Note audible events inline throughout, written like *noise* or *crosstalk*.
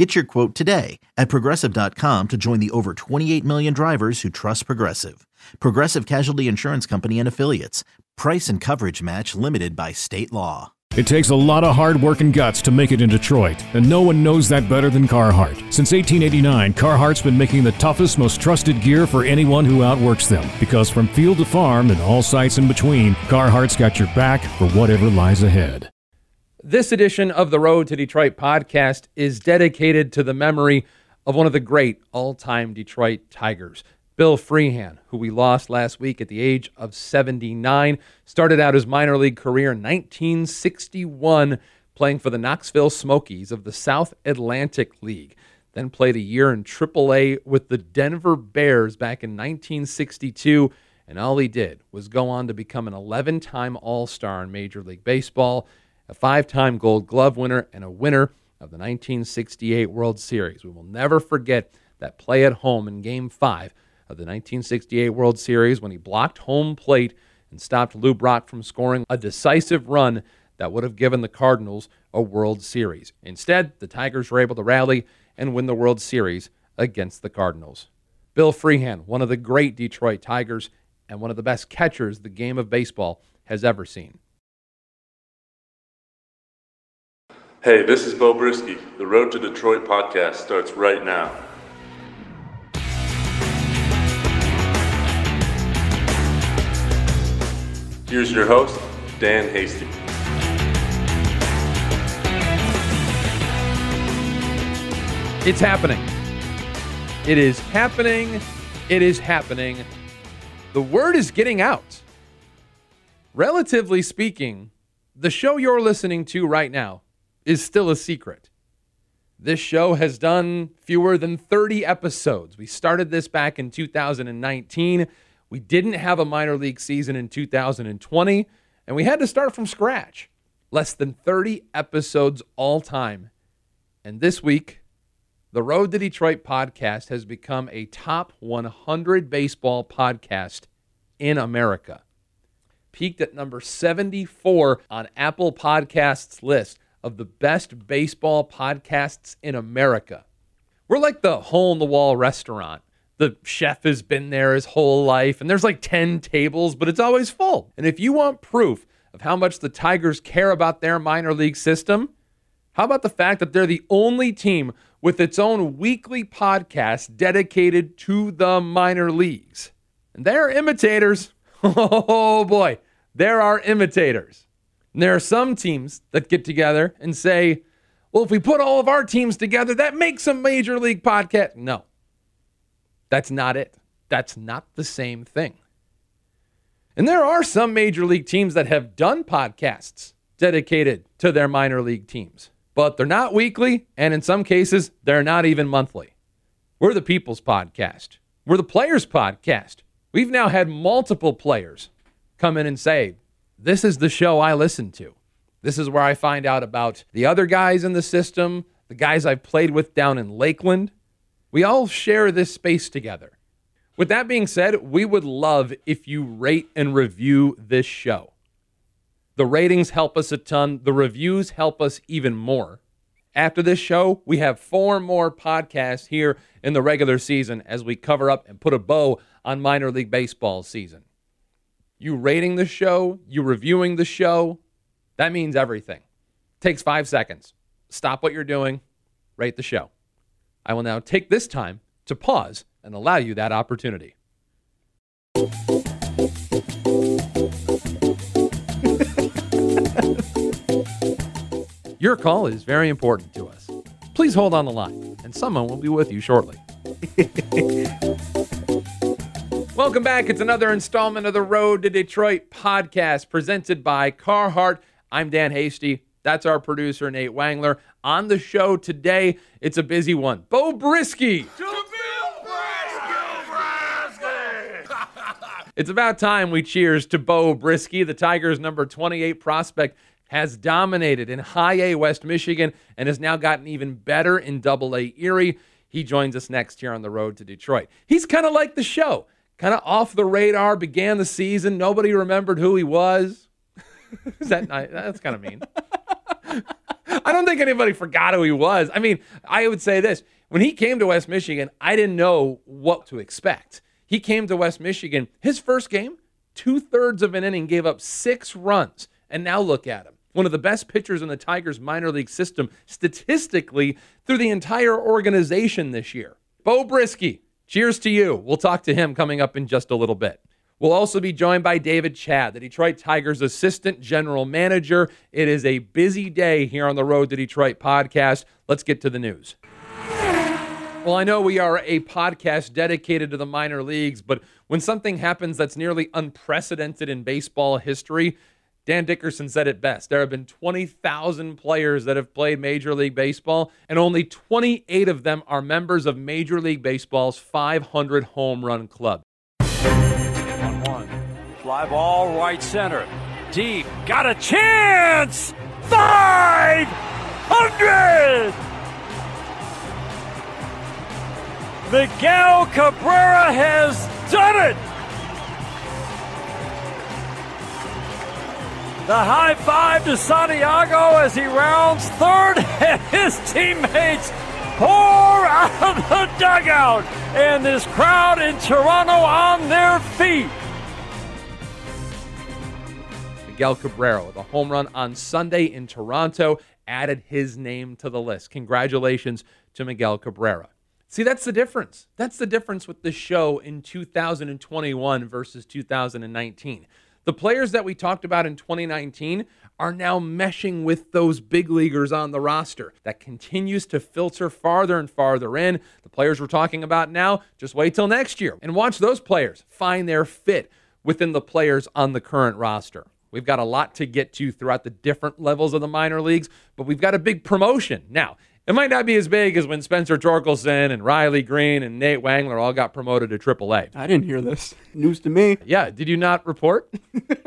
Get your quote today at progressive.com to join the over 28 million drivers who trust Progressive. Progressive Casualty Insurance Company and Affiliates. Price and coverage match limited by state law. It takes a lot of hard work and guts to make it in Detroit, and no one knows that better than Carhartt. Since 1889, Carhartt's been making the toughest, most trusted gear for anyone who outworks them. Because from field to farm and all sites in between, Carhartt's got your back for whatever lies ahead. This edition of the Road to Detroit podcast is dedicated to the memory of one of the great all time Detroit Tigers. Bill Freehan, who we lost last week at the age of 79, started out his minor league career in 1961 playing for the Knoxville Smokies of the South Atlantic League. Then played a year in AAA with the Denver Bears back in 1962, and all he did was go on to become an 11 time All Star in Major League Baseball a five time gold glove winner, and a winner of the 1968 World Series. We will never forget that play at home in Game 5 of the 1968 World Series when he blocked home plate and stopped Lou Brock from scoring a decisive run that would have given the Cardinals a World Series. Instead, the Tigers were able to rally and win the World Series against the Cardinals. Bill Freehan, one of the great Detroit Tigers and one of the best catchers the game of baseball has ever seen. Hey, this is Beau Brieske. The Road to Detroit podcast starts right now. Here's your host, Dan Hasty. It's happening. It is happening. It is happening. The word is getting out. Relatively speaking, the show you're listening to right now is still a secret. This show has done fewer than 30 episodes. We started this back in 2019. We didn't have a minor league season in 2020, and we had to start from scratch. Less than 30 episodes all time. And this week, the Road to Detroit podcast has become a top 100 baseball podcast in America. Peaked at number 74 on Apple Podcasts list of the best baseball podcasts in America. We're like the hole in the wall restaurant. The chef has been there his whole life, and there's like 10 tables, but it's always full. And if you want proof of how much the Tigers care about their minor league system, how about the fact that they're the only team with its own weekly podcast dedicated to the minor leagues? And they're imitators. *laughs* Oh boy, there are imitators. And there are some teams that get together and say, well, if we put all of our teams together, that makes a major league podcast. No, that's not it. That's not the same thing. And there are some major league teams that have done podcasts dedicated to their minor league teams, but they're not weekly, and in some cases, they're not even monthly. We're the People's Podcast. We're the Players Podcast. We've now had multiple players come in and say, this is the show I listen to. This is where I find out about the other guys in the system, the guys I've played with down in Lakeland. We all share this space together. With that being said, we would love if you rate and review this show. The ratings help us a ton, the reviews help us even more. After this show, we have four more podcasts here in the regular season as we cover up and put a bow on minor league baseball season you rating the show, you reviewing the show, that means everything. takes five seconds. Stop what you're doing, rate the show. I will now take this time to pause and allow you that opportunity. Your call is very important to us. Please hold on the line, and someone will be with you shortly. *laughs* Welcome back. It's another installment of the Road to Detroit podcast presented by Carhartt. I'm Dan Hasty. That's our producer, Nate Wangler. On the show today, it's a busy one. Beau *laughs* Brieske. It's about time we cheers to Beau Brieske. the Tigers' number 28 prospect has dominated in high A West Michigan and has now gotten even better in double A Erie. He joins us next here on the road to Detroit. He's kind of like the show, kind of off the radar, began the season. Nobody remembered who he was. *laughs* Is that nice? That's kind of mean. *laughs* I don't think anybody forgot who he was. I mean, I would say this when he came to West Michigan, I didn't know what to expect. He came to West Michigan, his first game, two thirds of an inning, gave up six runs. And now look at him one of the best pitchers in the Tigers minor league system statistically through the entire organization this year. Beau Brieske, cheers to you. We'll talk to him coming up in just a little bit. We'll also be joined by David Chadd, the Detroit Tigers assistant general manager. It is a busy day here on the Road to Detroit podcast. Let's get to the news. Well, I know we are a podcast dedicated to the minor leagues, but when something happens that's nearly unprecedented in baseball history, Dan Dickerson said it best. There have been 20,000 players that have played Major League Baseball, and only 28 of them are members of Major League Baseball's 500 home run club. One one. Fly ball right center. Deep. Got a chance! 500! Miguel Cabrera has done it! The high five to Santiago as he rounds third, and *laughs* his teammates pour out of *laughs* the dugout, and this crowd in Toronto on their feet. Miguel Cabrera the home run on Sunday in Toronto added his name to the list. Congratulations to Miguel Cabrera. See, that's the difference. That's the difference with the show in 2021 versus 2019. The players that we talked about in 2019 are now meshing with those big leaguers on the roster. That continues to filter farther and farther in. The players we're talking about now, just wait till next year and watch those players find their fit within the players on the current roster. We've got a lot to get to throughout the different levels of the minor leagues, but we've got a big promotion. Now, it might not be as big as when Spencer Torkelson and Riley Greene and Nate Wangler all got promoted to AAA. I didn't hear this. News to me. Yeah, did you not report?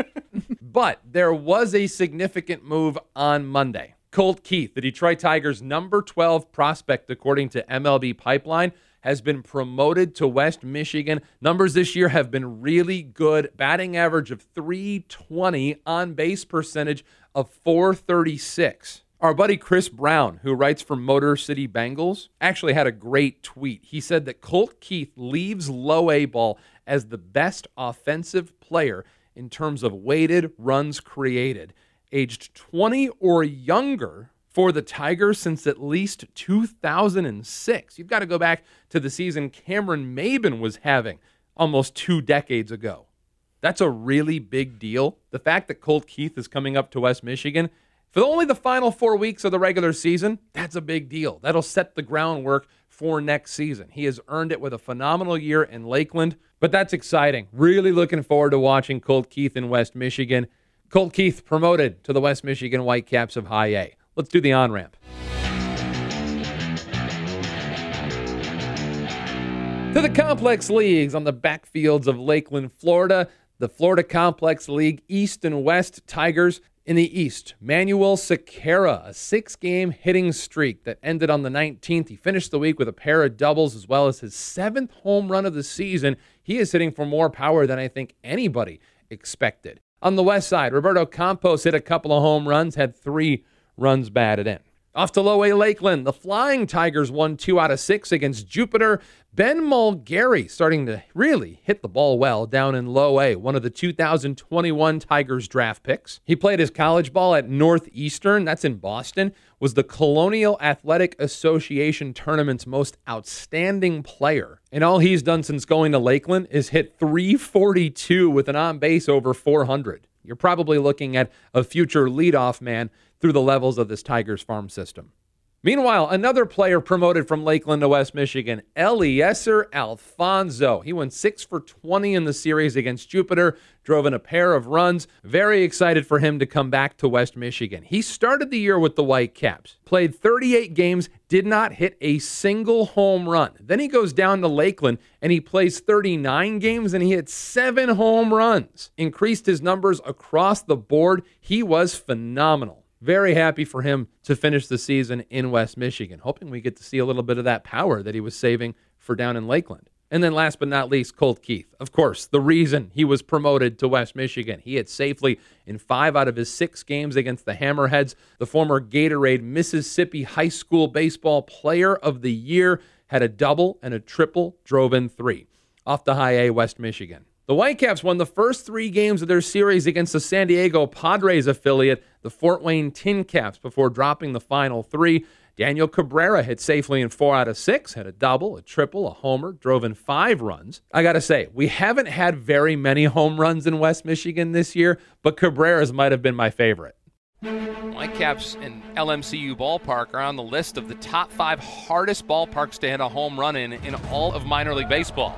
*laughs* but there was a significant move on Monday. Colt Keith, the Detroit Tigers' number 12 prospect, according to MLB Pipeline, has been promoted to West Michigan. Numbers this year have been really good. Batting average of 320, on base percentage of 436. Our buddy Chris Brown, who writes for Motor City Bengals, actually had a great tweet. He said that Colt Keith leaves low A ball as the best offensive player in terms of weighted runs created, aged 20 or younger for the Tigers since at least 2006. You've got to go back to the season Cameron Maybin was having almost two decades ago. That's a really big deal. The fact that Colt Keith is coming up to West Michigan for only the final four weeks of the regular season, that's a big deal. That'll set the groundwork for next season. He has earned it with a phenomenal year in Lakeland, but that's exciting. Really looking forward to watching Colt Keith in West Michigan. Colt Keith promoted to the West Michigan Whitecaps of High A. Let's do the on ramp. To the complex leagues on the backfields of Lakeland, Florida. The Florida Complex League East and West Tigers in the East, Manuel Sequera, a six game hitting streak that ended on the 19th. He finished the week with a pair of doubles as well as his seventh home run of the season. He is hitting for more power than I think anybody expected. On the west side, Roberto Campos hit a couple of home runs, had three runs batted in. Off to Low A Lakeland, the Flying Tigers won two out of six against Jupiter. Ben Malgeri starting to really hit the ball well down in Low A, one of the 2021 Tigers draft picks. He played his college ball at Northeastern, that's in Boston, was the Colonial Athletic Association tournament's most outstanding player. And all he's done since going to Lakeland is hit 342 with an on base over 400. You're probably looking at a future leadoff man through the levels of this Tigers farm system. Meanwhile, another player promoted from Lakeland to West Michigan, Eliezer Alfonso. He went 6 for 20 in the series against Jupiter, drove in a pair of runs. Very excited for him to come back to West Michigan. He started the year with the Whitecaps, played 38 games, did not hit a single home run. Then he goes down to Lakeland and he plays 39 games and he hit seven home runs. Increased his numbers across the board. He was phenomenal. Very happy for him to finish the season in West Michigan. Hoping we get to see a little bit of that power that he was saving for down in Lakeland. And then last but not least, Colt Keith. Of course, the reason he was promoted to West Michigan. He hit safely in five out of his six games against the Hammerheads. The former Gatorade Mississippi High School Baseball Player of the Year had a double and a triple, drove in three. Off the high A, West Michigan. The Whitecaps won the first three games of their series against the San Diego Padres affiliate, the Fort Wayne Tin Caps, before dropping the final three. Daniel Cabrera hit safely in four out of six, had a double, a triple, a homer, drove in five runs. I got to say, we haven't had very many home runs in West Michigan this year, but Cabrera's might have been my favorite. Whitecaps and LMCU Ballpark are on the list of the top five hardest ballparks to hit a home run in in all of minor league baseball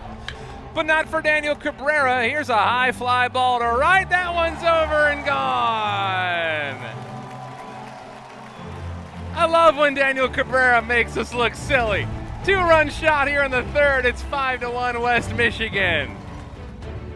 but not for Daniel Cabrera. Here's a high fly ball to right. That one's over and gone. I love when Daniel Cabrera makes us look silly. Two run shot here in the third. It's 5 to 1 West Michigan.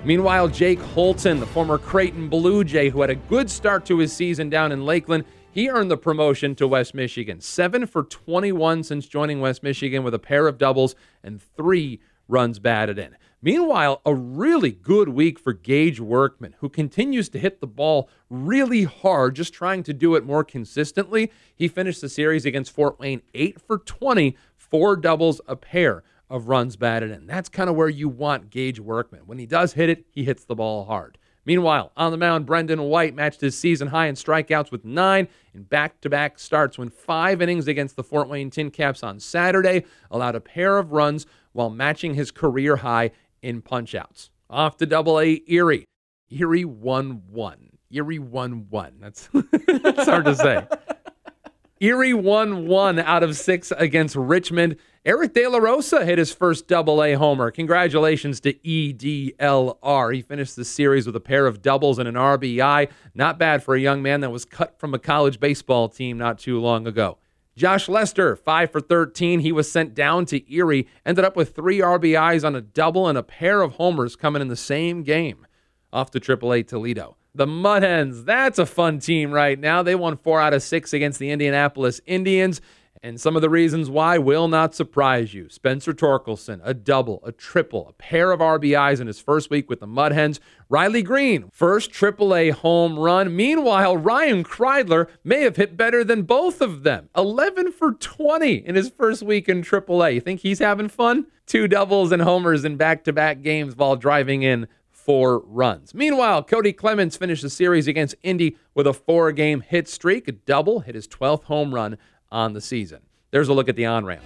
Meanwhile, Jake Holton, the former Creighton Blue Jay, who had a good start to his season down in Lakeland, he earned the promotion to West Michigan. Seven for 21 since joining West Michigan with a pair of doubles and three runs batted in. Meanwhile, a really good week for Gage Workman, who continues to hit the ball really hard, just trying to do it more consistently. He finished the series against Fort Wayne 8 for 20, four doubles, a pair of runs batted in. That's kind of where you want Gage Workman. When he does hit it, he hits the ball hard. Meanwhile, on the mound, Brendan White matched his season high in strikeouts with nine in back to back starts when five innings against the Fort Wayne Tin Caps on Saturday allowed a pair of runs while matching his career high in punchouts. Off to double A Erie. Erie 1 1. Erie 1 1. That's, *laughs* that's hard to say. *laughs* Erie 1 1 out of six against Richmond. Eric De La Rosa hit his first double A homer. Congratulations to EDLR. He finished the series with a pair of doubles and an RBI. Not bad for a young man that was cut from a college baseball team not too long ago. Josh Lester, 5 for 13. He was sent down to Erie, ended up with three RBIs on a double and a pair of homers coming in the same game. Off to AAA Toledo. The Mud Hens, that's a fun team right now. They won four out of six against the Indianapolis Indians. And some of the reasons why will not surprise you. Spencer Torkelson, a double, a triple, a pair of RBIs in his first week with the Mud Hens. Riley Greene, first AAA home run. Meanwhile, Ryan Kreidler may have hit better than both of them. 11 for 20 in his first week in AAA. You think he's having fun? Two doubles and homers in back to back games while driving in four runs. Meanwhile, Cody Clemens finished the series against Indy with a four game hit streak, a double, hit his 12th home run on the season. There's a look at the on ramp.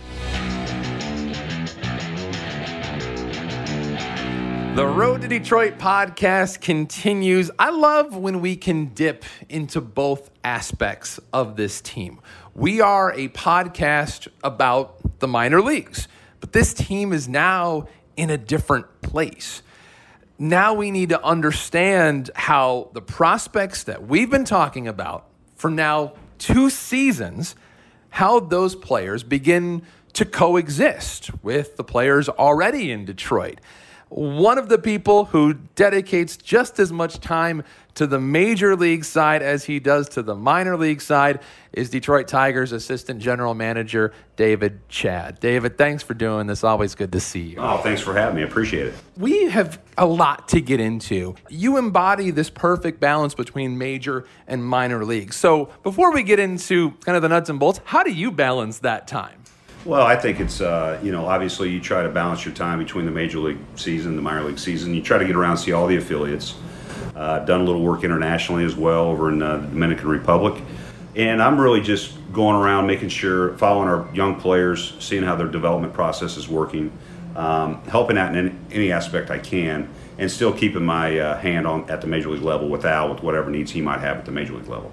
The Road to Detroit podcast continues. I love when we can dip into both aspects of this team. We are a podcast about the minor leagues, but this team is now in a different place. Now we need to understand how the prospects that we've been talking about for now two seasons how those players begin to coexist with the players already in Detroit. One of the people who dedicates just as much time to the major league side as he does to the minor league side is Detroit Tigers assistant general manager David Chadd. David, thanks for doing this. Always good to see you. Oh, thanks for having me. Appreciate it. We have a lot to get into. You embody this perfect balance between major and minor league. So, before we get into kind of the nuts and bolts, how do you balance that time? Well, I think it's, uh, you know, obviously you try to balance your time between the major league season, the minor league season. You try to get around, see all the affiliates. Uh, I've done a little work internationally as well over in uh, the Dominican Republic. And I'm really just going around making sure, following our young players, seeing how their development process is working, um, helping out in any aspect I can, and still keeping my uh, hand on at the major league level with Al with whatever needs he might have at the major league level.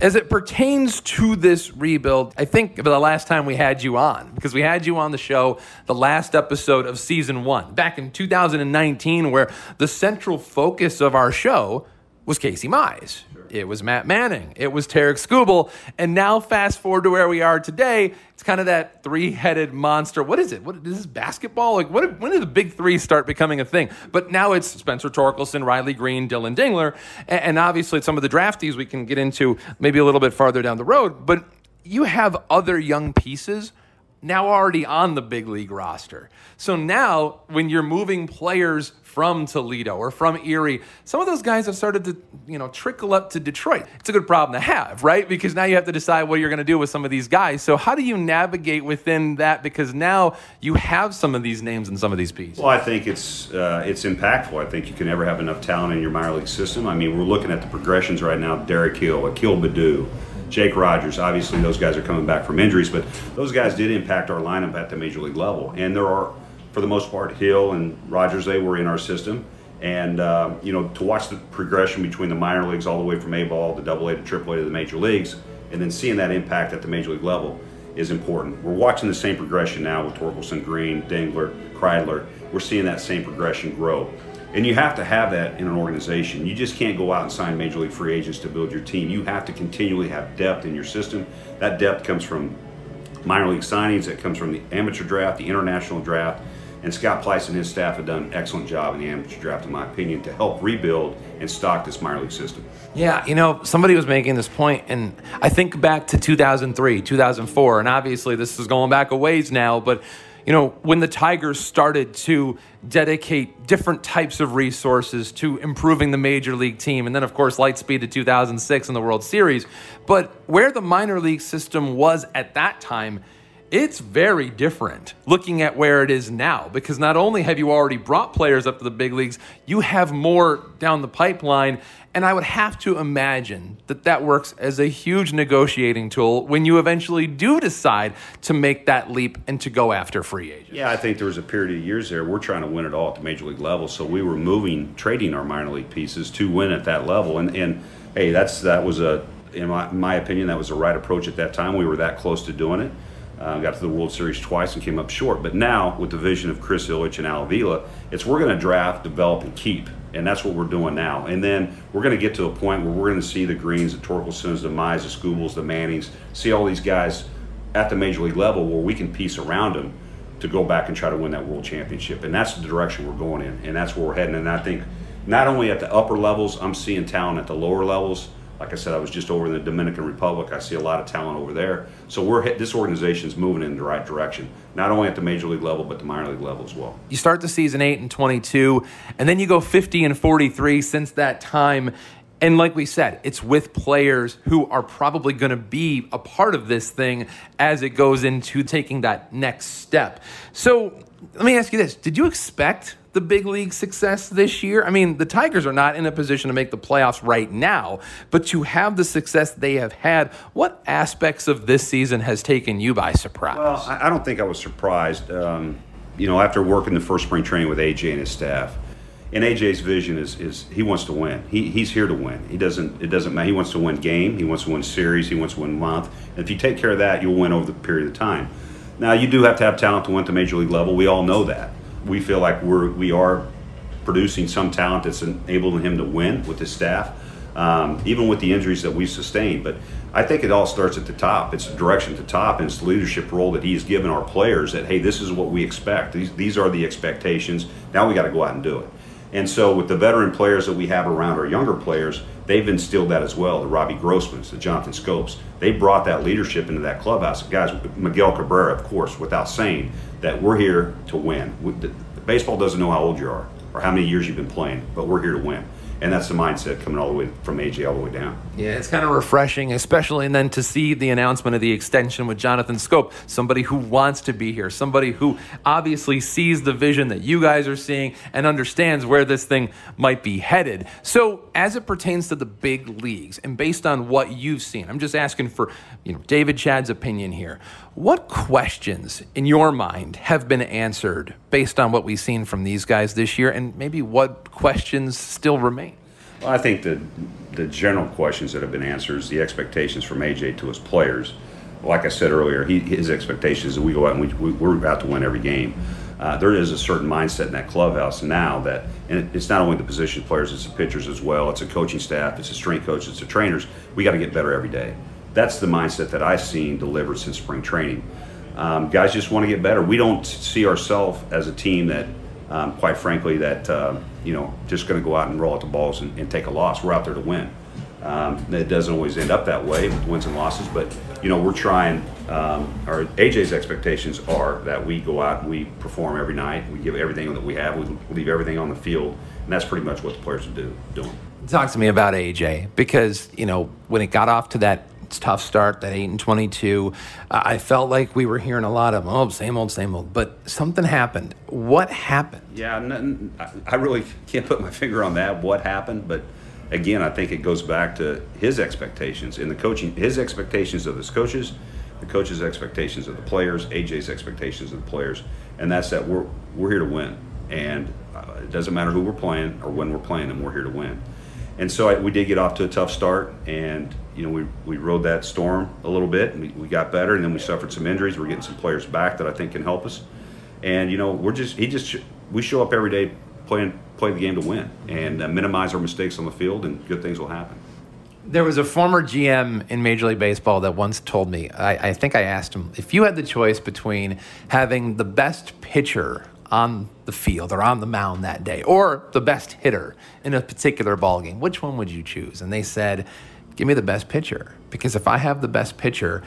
As it pertains to this rebuild, I think the last time we had you on, because we had you on the show the last episode of season one, back in 2019, where the central focus of our show was Casey Mize. It was Matt Manning. It was Tarik Skubal. And now, fast forward to where we are today, it's kind of that three headed monster. What is it? What is this basketball? Like, what, when did the big three start becoming a thing? But now it's Spencer Torkelson, Riley Greene, Dillon Dingler. And, and obviously, some of the draftees we can get into maybe a little bit farther down the road. But you have other young pieces now already on the big league roster. So now, when you're moving players from Toledo or from Erie, some of those guys have started to, you know, trickle up to Detroit. It's a good problem to have, right? Because now you have to decide what you're going to do with some of these guys. So how do you navigate within that? Because now you have some of these names and some of these pieces. Well, I think it's uh, it's impactful. I think you can never have enough talent in your minor league system. I mean, we're looking at the progressions right now. Derek Hill, Akil Baddoo. Jake Rogers. Obviously, those guys are coming back from injuries, but those guys did impact our lineup at the major league level. And there are, for the most part, Hill and Rogers, they were in our system. And, uh, you know, to watch the progression between the minor leagues all the way from A ball to double A to triple A to the major leagues, and then seeing that impact at the major league level is important. We're watching the same progression now with Torkelson, Greene, Dingler, Kreidler. We're seeing that same progression grow. And you have to have that in an organization. You just can't go out and sign major league free agents to build your team. You have to continually have depth in your system. That depth comes from minor league signings, it comes from the amateur draft, the international draft. And Scott Pleiss and his staff have done an excellent job in the amateur draft, in my opinion, to help rebuild and stock this minor league system. Yeah, you know, somebody was making this point, and I think back to 2003, 2004, and obviously this is going back a ways now, but you know, when the Tigers started to dedicate different types of resources to improving the major league team, and then, of course, Lightspeed to 2006 in the World Series. But where the minor league system was at that time, it's very different looking at where it is now because not only have you already brought players up to the big leagues, you have more down the pipeline. And I would have to imagine that that works as a huge negotiating tool when you eventually do decide to make that leap and to go after free agents. Yeah, I think there was a period of years there. We're trying to win it all at the major league level, so we were moving, trading our minor league pieces to win at that level. And and hey, that's that was a in my, in my opinion that was the right approach at that time. We were that close to doing it. Uh, got to the World Series twice and came up short. But now, with the vision of Chris Ilitch and Al Avila, it's we're going to draft, develop, and keep. And that's what we're doing now. And then we're going to get to a point where we're going to see the Greenes, the Torkelsons, the Mize, the Skubals, the Mannings, see all these guys at the major league level where we can piece around them to go back and try to win that world championship. And that's the direction we're going in. And that's where we're heading. And I think not only at the upper levels, I'm seeing talent at the lower levels like I said, I was just over in the Dominican Republic. I see a lot of talent over there. So we're this organization is moving in the right direction, not only at the major league level but the minor league level as well. You start the season eight and 22, and then you go 50 and 43 since that time. And like we said, it's with players who are probably going to be a part of this thing as it goes into taking that next step. So let me ask you this Did you expect the big league success this year? I mean, the Tigers are not in a position to make the playoffs right now, but to have the success they have had, what aspects of this season has taken you by surprise? Well, I don't think I was surprised. Um, you know, after working the first spring training with AJ and his staff, and AJ's vision is, is he wants to win. He, he's here to win. He doesn't it doesn't matter. He wants to win game. He wants to win series. He wants to win month. And if you take care of that, you'll win over the period of time. Now you do have to have talent to win at the major league level. We all know that we feel like we're we are producing some talent that's enabling him to win with his staff, um, even with the injuries that we've sustained. But I think it all starts at the top. It's the direction at the top, and it's the leadership role that he's given our players. That hey, this is what we expect. These these are the expectations. Now we got to go out and do it. And so with the veteran players that we have around our younger players, they've instilled that as well. The Robbie Grossmans, the Jonathan Schoops, they brought that leadership into that clubhouse. Guys, Miguel Cabrera, of course, without saying that we're here to win. Baseball doesn't know how old you are or how many years you've been playing, but we're here to win and that's the mindset coming all the way from AJ all the way down. Yeah, it's kind of refreshing, especially and then to see the announcement of the extension with Jonathan Schoop, somebody who wants to be here, somebody who obviously sees the vision that you guys are seeing and understands where this thing might be headed. So, as it pertains to the big leagues, and based on what you've seen, I'm just asking for you know David Chadd's opinion here. What questions in your mind have been answered based on what we've seen from these guys this year, and maybe what questions still remain? Well, I think the the general questions that have been answered, the expectations from AJ to his players. Like I said earlier, he, his expectations that we go out and we, we, are about to win every game. Uh, there is a certain mindset in that clubhouse now that, and it's not only the position players, it's the pitchers as well. It's a coaching staff, it's the strength coaches, it's the trainers. We got to get better every day. That's the mindset that I've seen delivered since spring training. Um, guys just want to get better. We don't see ourselves as a team that, um, quite frankly, that uh, you know just going to go out and roll out the balls and, and, take a loss. We're out there to win. Um, it doesn't always end up that way with wins and losses, but you know we're trying. Um, our AJ's expectations are that we go out and we perform every night. We give everything that we have. We leave everything on the field, and that's pretty much what the players are do, doing. Talk to me about AJ because you know when it got off to that tough start, that 8 and 22. Uh, I felt like we were hearing a lot of, oh, same old, same old. But something happened. What happened? Yeah, I really can't put my finger on that, what happened. But again, I think it goes back to his expectations in the coaching, his expectations of his coaches, the coaches' expectations of the players, AJ's expectations of the players. And that's that we're, we're here to win. And uh, it doesn't matter who we're playing or when we're playing them, we're here to win. And so I, we did get off to a tough start, and you know, we, we rode that storm a little bit and we, we got better and then we suffered some injuries. We're getting some players back that I think can help us. And, you know, we're just, he just, we show up every day playing, play the game to win and uh, minimize our mistakes on the field and good things will happen. There was a former GM in Major League Baseball that once told me, I, I think I asked him, if you had the choice between having the best pitcher on the field or on the mound that day or the best hitter in a particular ball game, which one would you choose? And they said, Give me the best pitcher. Because if I have the best pitcher,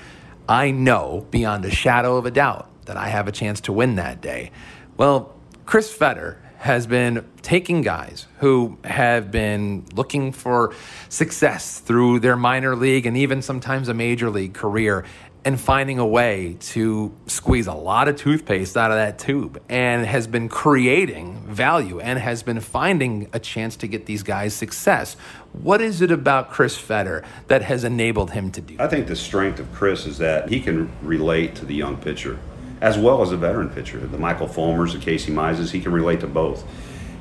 I know beyond a shadow of a doubt that I have a chance to win that day. Well, Chris Fetter has been taking guys who have been looking for success through their minor league and even sometimes a major league career and finding a way to squeeze a lot of toothpaste out of that tube and has been creating value and has been finding a chance to get these guys success. What is it about Chris Fetter that has enabled him to do that? I think the strength of Chris is that he can relate to the young pitcher as well as a veteran pitcher. The Michael Fulmers, the Casey Mizes, he can relate to both.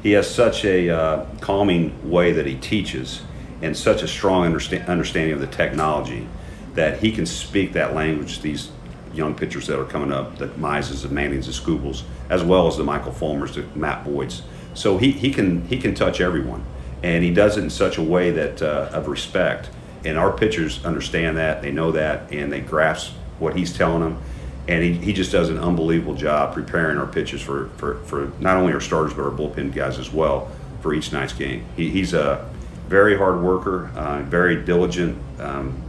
He has such a uh, calming way that he teaches and such a strong understa- understanding of the technology that he can speak that language these young pitchers that are coming up, the Mizes, the Mannings, the Skubals, as well as the Michael Fulmers, the Matt Boyds. So he, he can he can touch everyone, and he does it in such a way that uh, of respect. And our pitchers understand that, they know that, and they grasp what he's telling them. And he, he just does an unbelievable job preparing our pitchers for, for, for not only our starters but our bullpen guys as well for each night's game. He, he's a very hard worker, uh, very diligent. Um,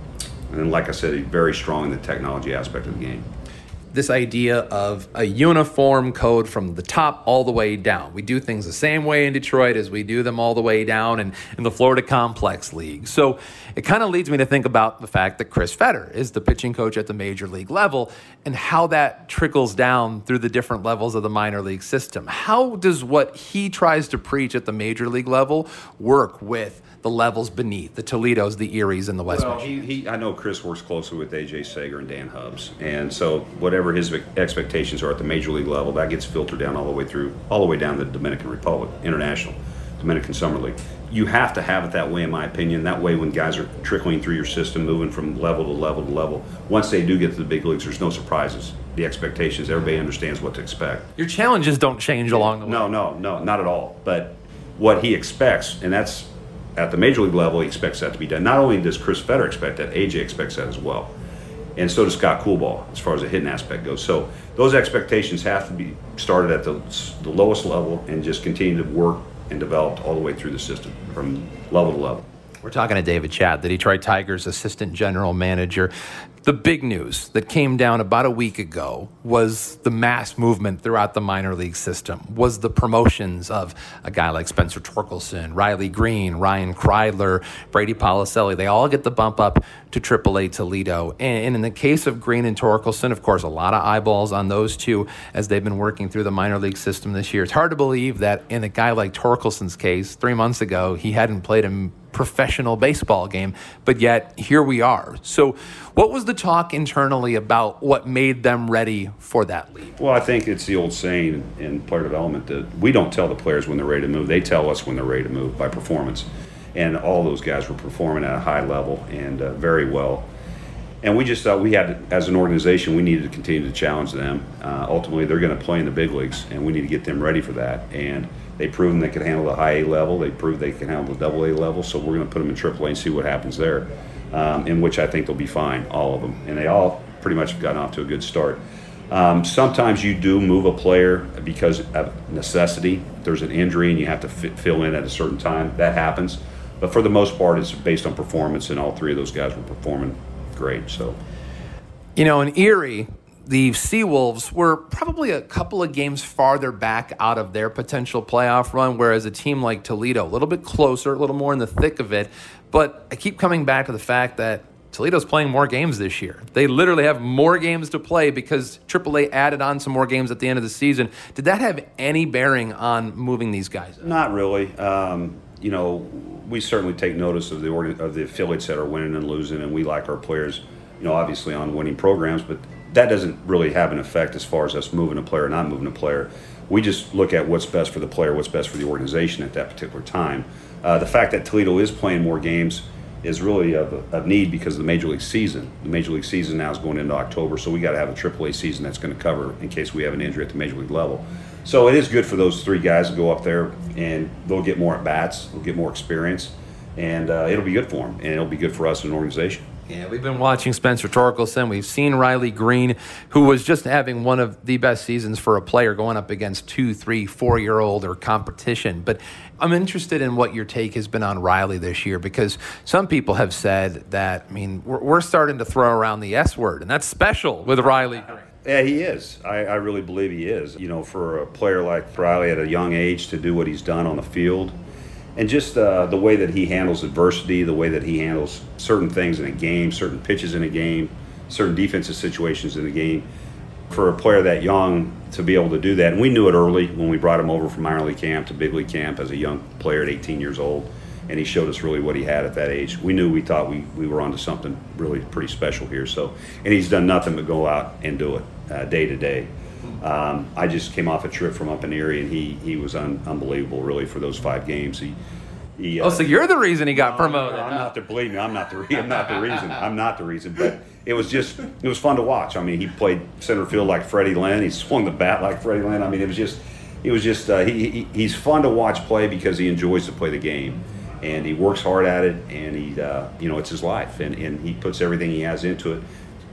and like I said, very strong in the technology aspect of the game this idea of a uniform code from the top all the way down. We do things the same way in Detroit as we do them all the way down in, in the Florida Complex League. So it kind of leads me to think about the fact that Chris Fetter is the pitching coach at the major league level and how that trickles down through the different levels of the minor league system. How does what he tries to preach at the major league level work with the levels beneath the Toledos, the Eries, and the West. Well, he, he, I know Chris works closely with AJ Sager and Dan Hubbs, and so whatever his expectations are at the major league level, that gets filtered down all the way through, all the way down to the Dominican Republic, International, Dominican Summer League. You have to have it that way, in my opinion. That way, when guys are trickling through your system, moving from level to level to level, once they do get to the big leagues, there's no surprises. The expectations, everybody understands what to expect. Your challenges don't change along the way. No, no, no, not at all. But what he expects, and that's at the major league level, he expects that to be done. Not only does Chris Fetter expect that, AJ expects that as well. And so does Scott Coolbaugh as far as the hitting aspect goes. So those expectations have to be started at the, the lowest level and just continue to work and develop all the way through the system from level to level. We're talking to David Chadd, the Detroit Tigers assistant general manager. The big news that came down about a week ago was the mass movement throughout the minor league system, was the promotions of a guy like Spencer Torkelson, Riley Greene, Ryan Kreidler, Brady Policelli. They all get the bump up to AAA Toledo. And in the case of Greene and Torkelson, of course, a lot of eyeballs on those two as they've been working through the minor league system this year. It's hard to believe that in a guy like Torkelson's case, three months ago, he hadn't played a professional baseball game, but yet here we are. So, what was the talk internally about what made them ready for that leap? Well, I think it's the old saying in player development that we don't tell the players when they're ready to move, they tell us when they're ready to move by performance. and all those guys were performing at a high level and uh, very well. And we just thought we had, as an organization, we needed to continue to challenge them. Uh, ultimately, they're going to play in the big leagues, and we need to get them ready for that. And they've proven they can handle the high A level. They proved they can handle the double A level. So we're going to put them in triple A and see what happens there. Um, in which I think they'll be fine, all of them. And they all pretty much have gotten off to a good start. Um, sometimes you do move a player because of necessity. There's an injury and you have to fill in at a certain time. That happens. But for the most part, it's based on performance, and all three of those guys were performing great. So, you know, in Erie, the Seawolves were probably a couple of games farther back out of their potential playoff run, whereas a team like Toledo, a little bit closer, a little more in the thick of it. But I keep coming back to the fact that Toledo's playing more games this year. They literally have more games to play because AAA added on some more games at the end of the season. Did that have any bearing on moving these guys? Not really. Um, you know, we certainly take notice of the of the affiliates that are winning and losing, and we like our players. You know, obviously on winning programs, but that doesn't really have an effect as far as us moving a player or not moving a player. We just look at what's best for the player, what's best for the organization at that particular time. Uh, the fact that Toledo is playing more games is really of, of need because of the major league season. The major league season now is going into October, so we got to have a AAA season that's going to cover in case we have an injury at the major league level. So it is good for those three guys to go up there and they'll get more at bats, they'll get more experience, and uh, it'll be good for them, and it'll be good for us as an organization. Yeah, we've been watching Spencer Torkelson. We've seen Riley Greene, who was just having one of the best seasons for a player going up against two, three, four year old or competition. But I'm interested in what your take has been on Riley this year because some people have said that, I mean, we're, we're starting to throw around the S word, and that's special with Riley Greene. Yeah, he is. I, I really believe he is. You know, for a player like Riley at a young age to do what he's done on the field and just uh, the way that he handles adversity, the way that he handles certain things in a game, certain pitches in a game, certain defensive situations in a game. For a player that young to be able to do that, and we knew it early when we brought him over from minor league camp to big league camp as a young player at 18 years old, and he showed us really what he had at that age. We knew we thought we, we were onto something really pretty special here. So, and he's done nothing but go out and do it uh, day to day. Um, I just came off a trip from up in Erie, and he he was un, unbelievable, really, for those five games. He, he uh, oh, so you're the reason he got promoted? I'm not the believe me, I'm not the re- I'm not the reason. I'm not the reason, but it was just it was fun to watch. I mean, he played center field like Freddie Lynn. He swung the bat like Freddie Lynn. I mean, it was just it was just uh, he, he he's fun to watch play because he enjoys to play the game and he works hard at it and he uh, you know it's his life and, and he puts everything he has into it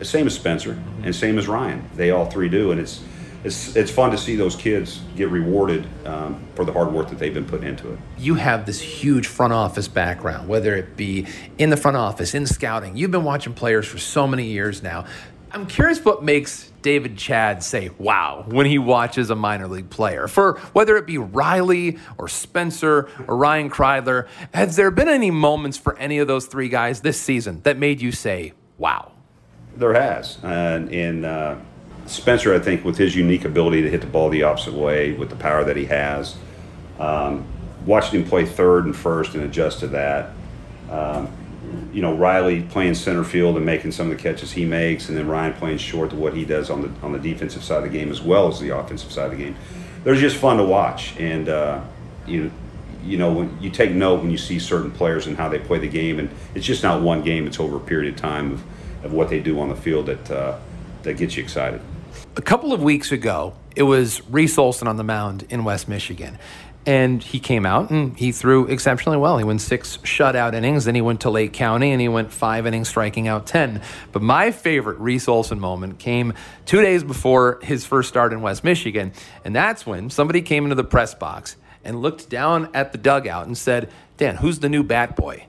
same as spencer and same as ryan they all three do and it's it's it's fun to see those kids get rewarded um, for the hard work that they've been putting into it. You have this huge front office background, whether it be in the front office, in scouting. You've been watching players for so many years now. I'm curious what makes David Chadd say "Wow" when he watches a minor league player. For whether it be Riley or Spencer or Ryan Kreidler, has there been any moments for any of those three guys this season that made you say "Wow"? There has, and in uh, Spencer, I think, with his unique ability to hit the ball the opposite way, with the power that he has, um, watching him play third and first and adjust to that. Um, you know, Riley playing center field and making some of the catches he makes, and then Ryan playing short to what he does on the on the defensive side of the game as well as the offensive side of the game. They're just fun to watch, and uh, you you know when you take note when you see certain players and how they play the game, and it's just not one game; it's over a period of time of, of what they do on the field that uh, that gets you excited. A couple of weeks ago, it was Reese Olson on the mound in West Michigan. And he came out and he threw exceptionally well. He went six shutout innings, then he went to Lake County and he went five innings, striking out 10. But my favorite Reese Olson moment came two days before his first start in West Michigan. And that's when somebody came into the press box and looked down at the dugout and said, Dan, who's the new bat boy?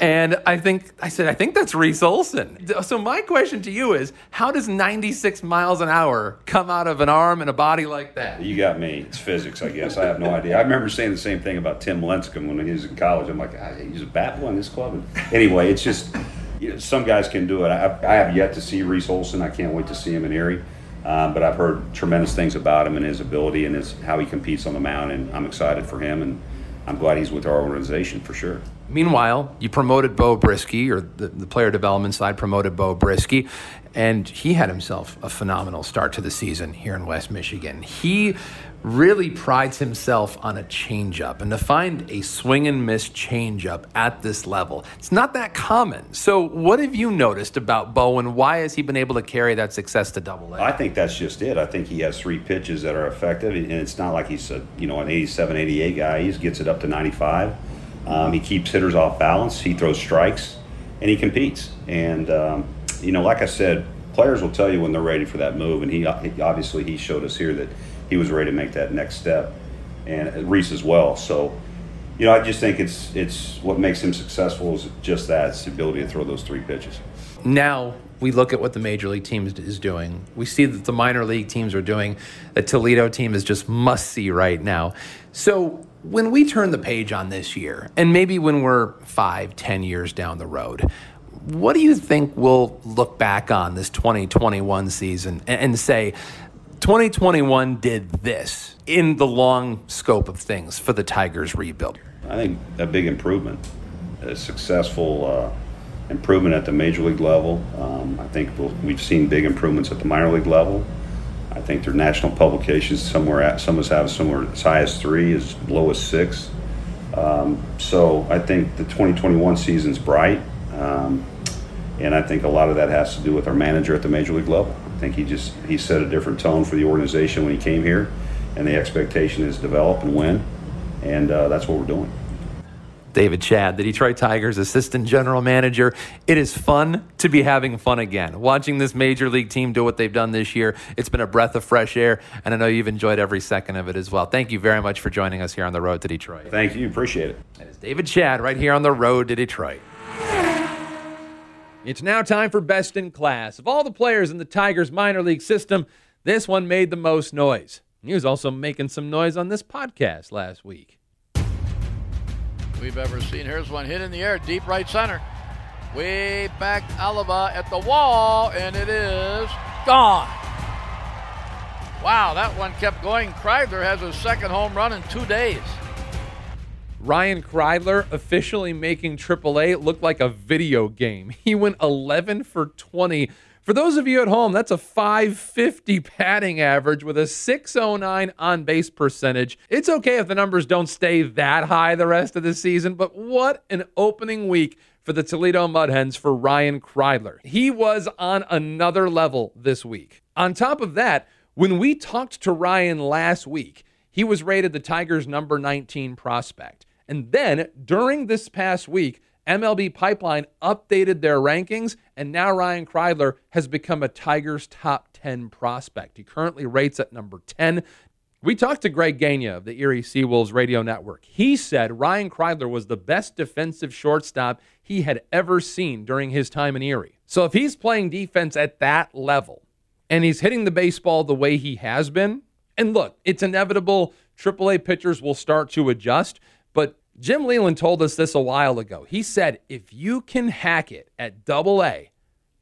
and I think I said, I think that's Reese Olson. So my question to you is, how does 96 miles an hour come out of an arm and a body like that? You got me. It's physics, I guess. I have no idea. I remember saying the same thing about Tim Lincecum when he was in college. I'm like, he's a bat boy in this club. And anyway, it's just you know, some guys can do it. I, I, have yet to see Reese Olson. I can't wait to see him in Erie. Um, but I've heard tremendous things about him and his ability and his how he competes on the mound, and I'm excited for him. And I'm glad he's with our organization for sure. Meanwhile, you promoted Beau Brieske, or the, the player development side promoted Beau Brieske, and he had himself a phenomenal start to the season here in West Michigan. He really prides himself on a changeup. And to find a swing and miss changeup at this level, it's not that common. So, what have you noticed about Bowen? Why has he been able to carry that success to double A? I think that's just it. I think he has three pitches that are effective, and it's not like he's a you know an 87, 88 guy. He gets it up to 95. Um, he keeps hitters off balance. He throws strikes, and he competes. And um, you know, like I said, players will tell you when they're ready for that move. And he obviously he showed us here that he was ready to make that next step, and Reese as well. So, you know, I just think it's it's what makes him successful is just that it's the ability to throw those three pitches. Now we look at what the major league team is doing. We see that the minor league teams are doing. The Toledo team is just must see right now. So when we turn the page on this year, and maybe when we're five, ten years down the road, what do you think we'll look back on this 2021 season and say, 2021 did this in the long scope of things for the Tigers rebuild? I think a big improvement, a successful uh, improvement at the major league level. Um, I think we we have seen big improvements at the minor league level. I think their national publications somewhere at some of us have somewhere as high as three, as low as six. Um, so I think the 2021 season's bright, um, and I think a lot of that has to do with our manager at the major league level. I think he just he set a different tone for the organization when he came here, and the expectation is develop and win, and uh, that's what we're doing. David Chadd, the Detroit Tigers assistant general manager. It is fun to be having fun again. Watching this major league team do what they've done this year, it's been a breath of fresh air, and I know you've enjoyed every second of it as well. Thank you very much for joining us here on the road to Detroit. Thank you. Appreciate it. That is David Chadd right here on the road to Detroit. It's now time for best in class. Of all the players in the Tigers minor league system, this one made the most noise. He was also making some noise on this podcast last week. We've ever seen. Here's one hit in the air, deep right center. Way back Alaba at the wall, and it is gone. Wow, that one kept going. Kreidler has his second home run in two days. Ryan Kreidler officially making AAA look like a video game. *laughs* He went 11 for 20. For those of you at home, that's a 550 batting average with a 609 on base percentage. It's okay if the numbers don't stay that high the rest of the season, but what an opening week for the Toledo Mudhens for Ryan Kreidler. He was on another level this week. On top of that, when we talked to Ryan last week, he was rated the Tigers' number 19 prospect. And then during this past week, MLB Pipeline updated their rankings, and now Ryan Kreidler has become a Tigers top 10 prospect. He currently rates at number 10. We talked to Greg Gania of the Erie Seawolves radio network. He said Ryan Kreidler was the best defensive shortstop he had ever seen during his time in Erie. So if he's playing defense at that level and he's hitting the baseball the way he has been, and look, it's inevitable AAA pitchers will start to adjust, but Jim Leyland told us this a while ago. He said, if you can hack it at double A,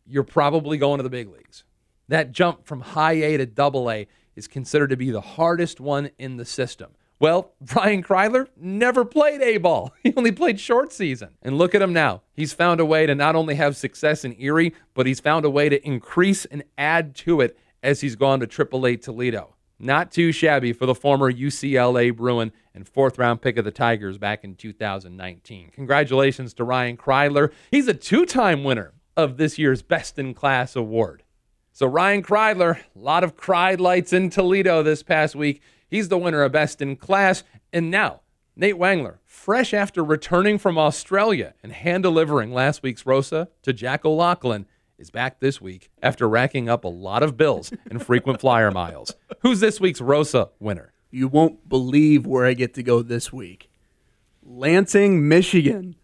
you're probably going to the big leagues. That jump from high A to double A is considered to be the hardest one in the system. Well, *laughs* Ryan Kreidler never played A ball. *laughs* He only played short season. And look at him now. He's found a way to not only have success in Erie, but he's found a way to increase and add to it as he's gone to AAA Toledo. Not too shabby for the former UCLA Bruin and fourth round pick of the Tigers back in 2019. Congratulations to Ryan Kreidler. He's a two time winner of this year's Best in Class award. So, Ryan Kreidler, a lot of cried lights in Toledo this past week. He's the winner of Best in Class. And now, Nate Wangler, fresh after returning from Australia and hand delivering last week's Rosa to Jack O'Loughlin, is back this week after racking up a lot of bills and frequent flyer miles. Who's this week's Rosa winner? You won't believe where I get to go this week. Lansing, Michigan.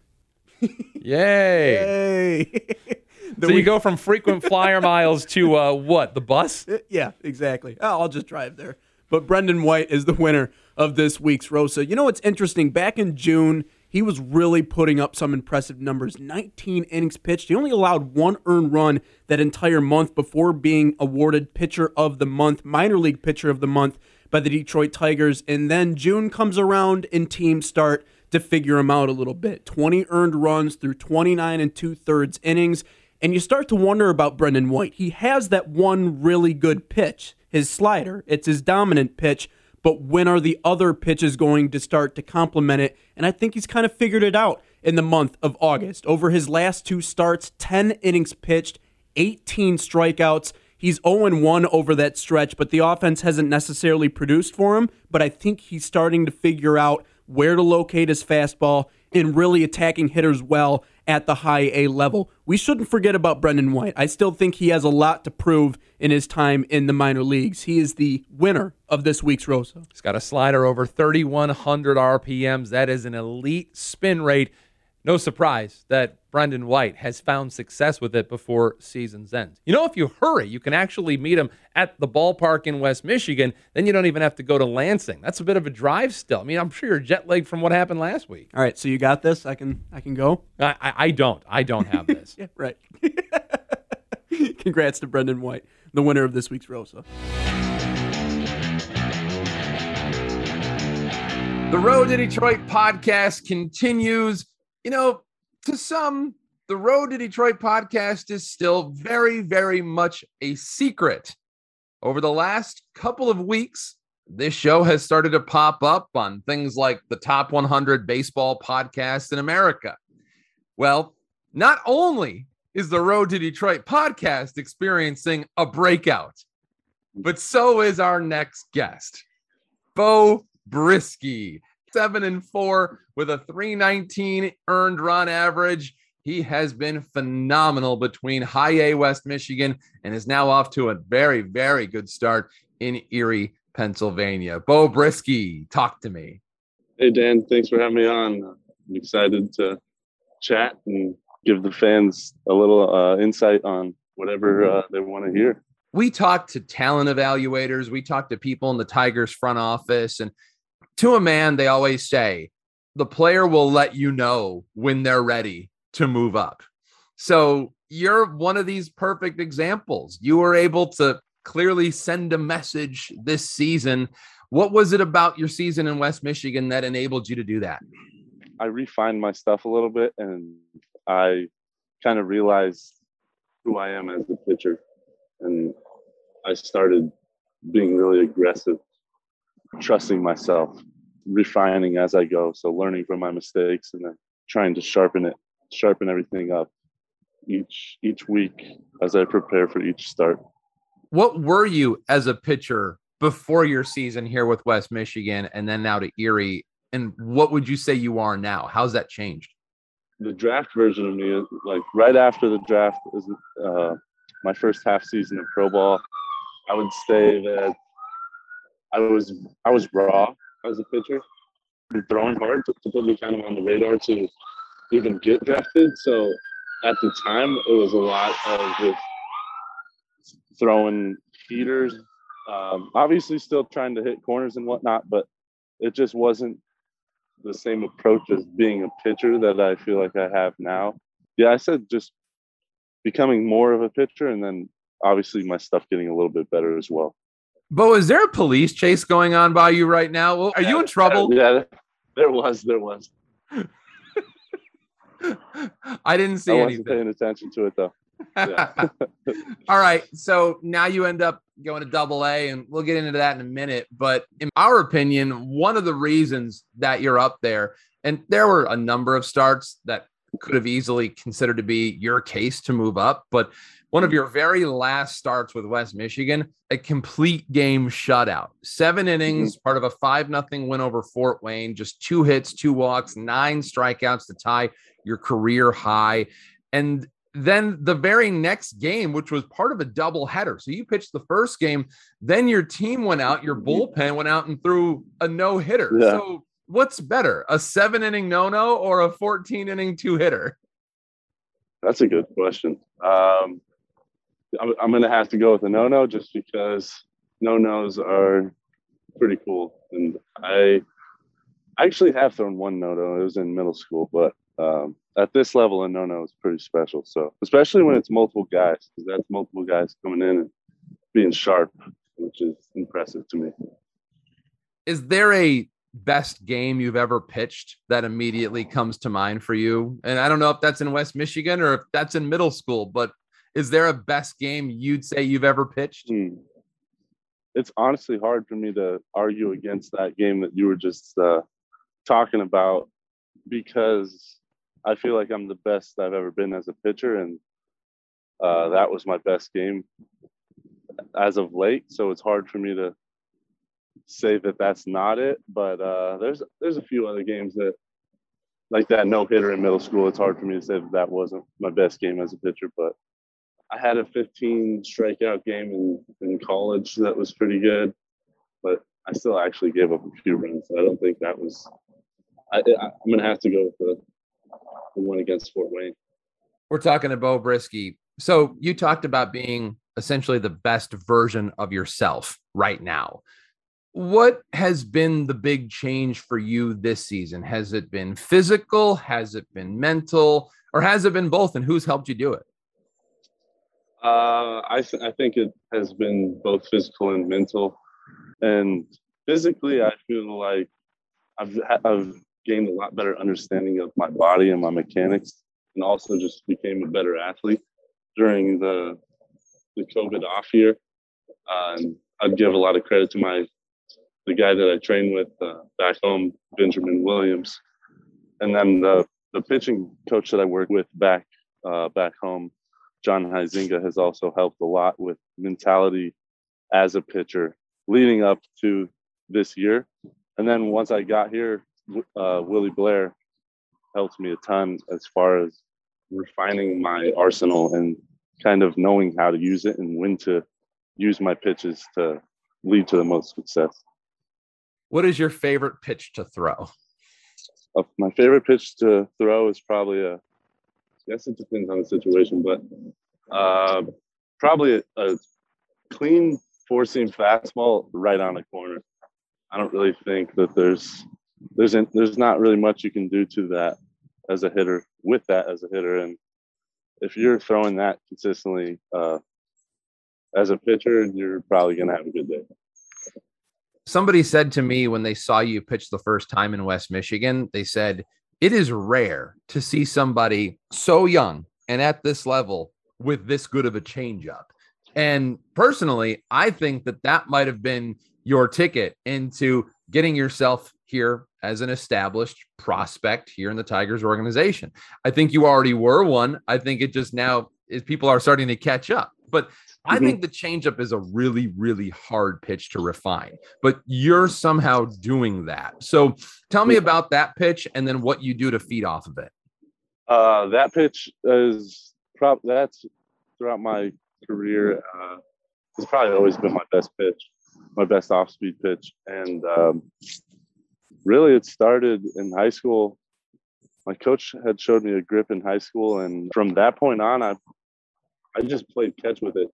Yay. Yay. *laughs* so week- you go from frequent flyer miles to uh, what? The bus? Yeah, exactly. Oh, I'll just drive there. But Brendan White is the winner of this week's Rosa. You know what's interesting? Back in June, he was really putting up some impressive numbers. 19 innings pitched. He only allowed one earned run that entire month before being awarded Pitcher of the Month, minor league Pitcher of the Month by the Detroit Tigers. And then June comes around and teams start to figure him out a little bit. 20 earned runs through 29 and two thirds innings. And you start to wonder about Brendan White. He has that one really good pitch, his slider. It's his dominant pitch but when are the other pitches going to start to complement it? And I think he's kind of figured it out in the month of August. Over his last two starts, 10 innings pitched, 18 strikeouts. He's 0 1 over that stretch, but the offense hasn't necessarily produced for him. But I think he's starting to figure out where to locate his fastball and really attacking hitters well at the high A level. We shouldn't forget about Brendan White. I still think he has a lot to prove in his time in the minor leagues. He is the winner of this week's Rosa. He's got a slider over 3,100 RPMs. That is an elite spin rate. No surprise that Brendan White has found success with it before season's end. You know, if you hurry, you can actually meet him at the ballpark in West Michigan. Then you don't even have to go to Lansing. That's a bit of a drive still. I mean, I'm sure you're jet lagged from what happened last week. All right, so you got this. I can I can go. I, I, I don't. I don't have *laughs* this. yeah, right. *laughs* Congrats to Brendan White, the winner of this week's Rosa. The Road to Detroit podcast continues. You know, to some, the Road to Detroit podcast is still very, very much a secret. Over the last couple of weeks, this show has started to pop up on things like the top 100 baseball podcasts in America. Well, not only is the Road to Detroit podcast experiencing a breakout, but so is our next guest, Beau Brieske. Seven and four with a 319 earned run average. He has been phenomenal between high A West Michigan and is now off to a very, very good start in Erie, Pennsylvania. Beau Brieske, talk to me. Hey, Dan, thanks for having me on. I'm excited to chat and give the fans a little uh, insight on whatever uh, they want to hear. We talked to talent evaluators, we talked to people in the Tigers front office, and to a man, they always say the player will let you know when they're ready to move up. So you're one of these perfect examples. You were able to clearly send a message this season. What was it about your season in West Michigan that enabled you to do that? I refined my stuff a little bit and I kind of realized who I am as a pitcher. And I started being really aggressive trusting myself, refining as I go. So learning from my mistakes and then trying to sharpen it, sharpen everything up each each week as I prepare for each start. What were you as a pitcher before your season here with West Michigan and then now to Erie? And what would you say you are now? How's that changed? The draft version of me, like right after the draft, is uh, my first half season of pro ball. I would say that I was I was raw as a pitcher throwing hard to, to put me kind of on the radar to even get drafted. So at the time, it was a lot of just throwing heaters. Um, obviously, still trying to hit corners and whatnot, but it just wasn't the same approach as being a pitcher that I feel like I have now. Yeah, I said just becoming more of a pitcher, and then obviously my stuff getting a little bit better as well. Beau, is there a police chase going on by you right now? Are you in trouble? Yeah, there was. There was. I didn't see I anything. wasn't paying attention to it though. *laughs* Yeah. All right. So now you end up going to double A, and we'll get into that in a minute. But in our opinion, one of the reasons that you're up there, and there were a number of starts that could have easily considered to be your case to move up, but one of your very last starts with West Michigan, a complete game shutout. Seven innings, part of a 5 nothing win over Fort Wayne, just two hits, two walks, nine strikeouts to tie your career high. And then the very next game, which was part of a double header. So you pitched the first game, then your team went out, your bullpen went out and threw a no hitter. Yeah. So what's better, a seven inning no no or a 14 inning two hitter? That's a good question. Um, I'm, I'm going to have to go with a no no just because no nos are pretty cool. And I actually have thrown one no no. It was in middle school, but um, at this level, a no no is pretty special. So, especially when it's multiple guys, because that's multiple guys coming in and being sharp, which is impressive to me. Is there a best game you've ever pitched that immediately comes to mind for you? And I don't know if that's in West Michigan or if that's in middle school, but is there a best game you'd say you've ever pitched? Hmm. it's honestly hard for me to argue against that game that you were just uh, talking about because I feel like I'm the best I've ever been as a pitcher, and uh, that was my best game as of late. So it's hard for me to say that that's not it. But uh, there's there's a few other games that like that no hitter in middle school. It's hard for me to say that that wasn't my best game as a pitcher, but I had a 15 strikeout game in, in college that was pretty good, but I still actually gave up a few runs. I don't think that was. I, am gonna have to go with the, the one against Fort Wayne. We're talking to Beau Brieske. So you talked about being essentially the best version of yourself right now. What has been the big change for you this season? Has it been physical? Has it been mental? Or has it been both? And who's helped you do it? Uh, I, th- I think it has been both physical and mental. And physically, I feel like I've, I've gained a lot better understanding of my body and my mechanics, and also just became a better athlete during the the COVID off year. Uh, I'd give a lot of credit to my the guy that I trained with uh, back home, Benjamin Williams, and then the the pitching coach that I work with back uh, back home, John Huizenga has also helped a lot with mentality as a pitcher leading up to this year. And then once I got here, uh, Willie Blair helped me a ton as far as refining my arsenal and kind of knowing how to use it and when to use my pitches to lead to the most success. What is your favorite pitch to throw? Uh, my favorite pitch to throw is probably a guess it depends on the situation, but uh, probably a, a clean four seam fastball right on the corner. I don't really think that there's there's there's not really much you can do to that as a hitter with that as a hitter, and if you're throwing that consistently uh, as a pitcher, you're probably gonna have a good day. Somebody said to me when they saw you pitch the first time in West Michigan, they said it is rare to see somebody so young and at this level with this good of a changeup. And personally, I think that that might have been your ticket into getting yourself here as an established prospect here in the Tigers organization. I think you already were one. I think it just now is people are starting to catch up. But I mm-hmm. think the changeup is a really, really hard pitch to refine, but you're somehow doing that. So tell me about that pitch and then what you do to feed off of it. Uh, that pitch is probably that's throughout my career. Uh, it's probably always been my best pitch, my best off speed pitch. And um, really, it started in high school. My coach had showed me a grip in high school, and from that point on, I I just played catch with it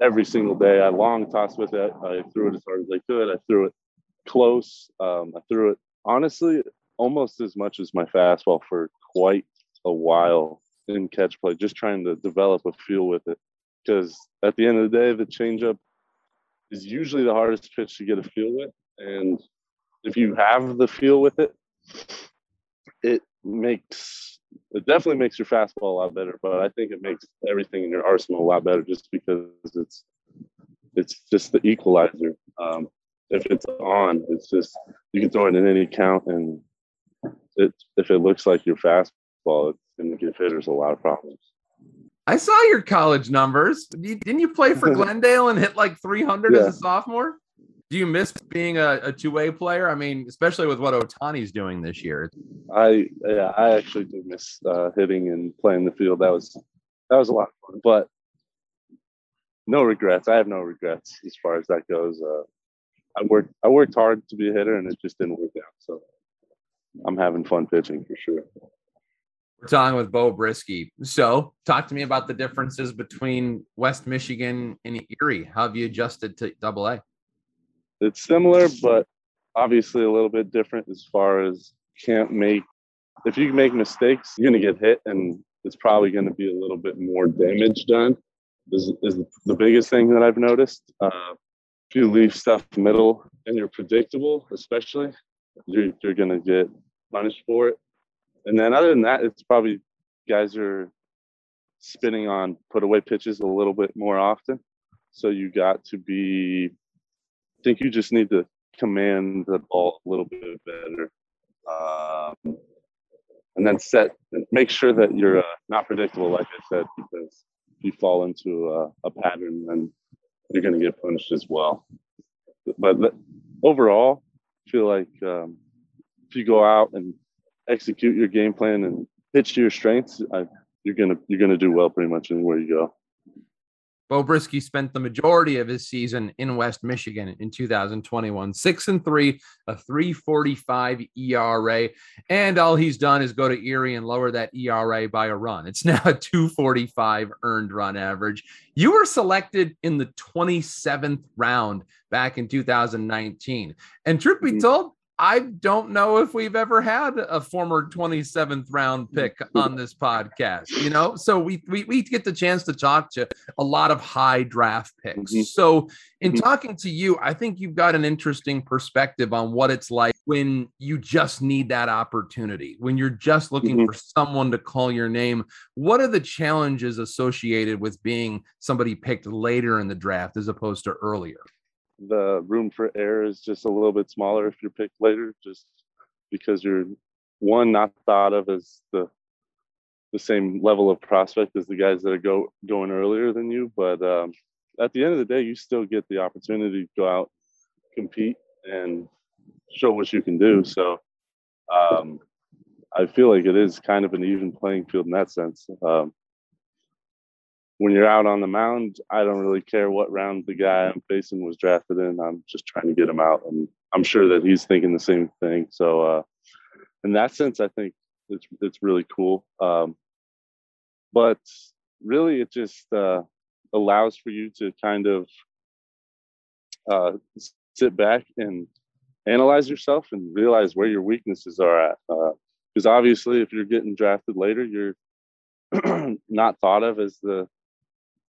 every single day. I long tossed with it. I threw it as hard as I could. I threw it close. Um, I threw it honestly almost as much as my fastball for quite a while in catch play, just trying to develop a feel with it. Because at the end of the day, the changeup is usually the hardest pitch to get a feel with. And if you have the feel with it, it makes it definitely makes your fastball a lot better, but I think it makes everything in your arsenal a lot better just because it's it's just the equalizer. Um, if it's on, it's just you can throw it in any count, and it if it looks like your fastball, it's going to give hitters a lot of problems. I saw your college numbers. Didn't you play for *laughs* Glendale and hit like 300 yeah. as a sophomore? Do you miss being a, a two-way player? I mean, especially with what Ohtani's doing this year. I yeah, I actually do miss uh, hitting and playing the field. That was that was a lot of fun, but no regrets. I have no regrets as far as that goes. Uh, I worked I worked hard to be a hitter, and it just didn't work out. So I'm having fun pitching for sure. We're talking with Beau Brieske. So, talk to me about the differences between West Michigan and Erie. How have you adjusted to Double A? It's similar, but obviously a little bit different as far as can't make if you make mistakes, you're gonna get hit, and it's probably gonna be a little bit more damage done. Is, is the biggest thing that I've noticed. Uh, if you leave stuff middle and you're predictable, especially, you're you're gonna get punished for it. And then other than that, it's probably guys are spinning on put away pitches a little bit more often. So you got to be think you just need to command the ball a little bit better. Um, and then set, make sure that you're uh, not predictable, like I said, because if you fall into a, a pattern, then you're going to get punished as well. But overall, I feel like um, if you go out and execute your game plan and pitch to your strengths, I, you're gonna you're gonna do well pretty much anywhere you go. Beau Brieske spent the majority of his season in West Michigan in 2021, six and three, a 345 ERA. And all he's done is go to Erie and lower that ERA by a run. It's *laughs* now a 245 earned run average. You were selected in the 27th round back in 2019. And truth be mm-hmm. told, I don't know if we've ever had a former 27th round pick on this podcast, you know? So we, we, we get the chance to talk to a lot of high draft picks. Mm-hmm. So, in mm-hmm. talking to you, I think you've got an interesting perspective on what it's like when you just need that opportunity, when you're just looking mm-hmm. for someone to call your name. What are the challenges associated with being somebody picked later in the draft as opposed to earlier? The room for error is just a little bit smaller if you're picked later, just because you're one not thought of as the the same level of prospect as the guys that are go going earlier than you. But um, at the end of the day, you still get the opportunity to go out, compete, and show what you can do. So um, I feel like it is kind of an even playing field in that sense. Um, when you're out on the mound, I don't really care what round the guy I'm facing was drafted in. I'm just trying to get him out, and I'm sure that he's thinking the same thing. So, uh, in that sense, I think it's it's really cool. Um, but really, it just uh, allows for you to kind of uh, sit back and analyze yourself and realize where your weaknesses are at. Because uh, obviously, if you're getting drafted later, you're *clears throat* not thought of as the